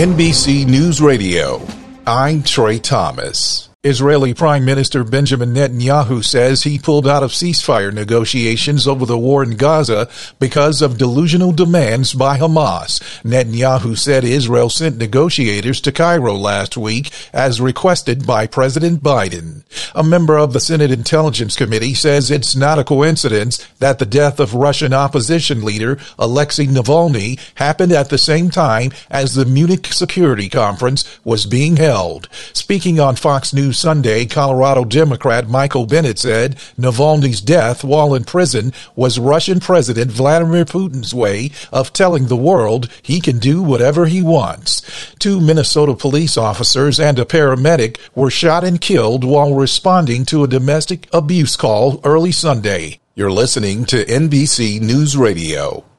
NBC News Radio. I'm Trey Thomas. Israeli Prime Minister Benjamin Netanyahu says he pulled out of ceasefire negotiations over the war in Gaza because of delusional demands by Hamas. Netanyahu said Israel sent negotiators to Cairo last week as requested by President Biden. A member of the Senate Intelligence Committee says it's not a coincidence that the death of Russian opposition leader Alexei Navalny happened at the same time as the Munich Security Conference was being held. Speaking on Fox News Sunday, Colorado Democrat Michael Bennet said Navalny's death while in prison was Russian President Vladimir Putin's way of telling the world he can do whatever he wants. Two Minnesota police officers and a paramedic were shot and killed while responding to a domestic abuse call early Sunday. You're listening to NBC News Radio.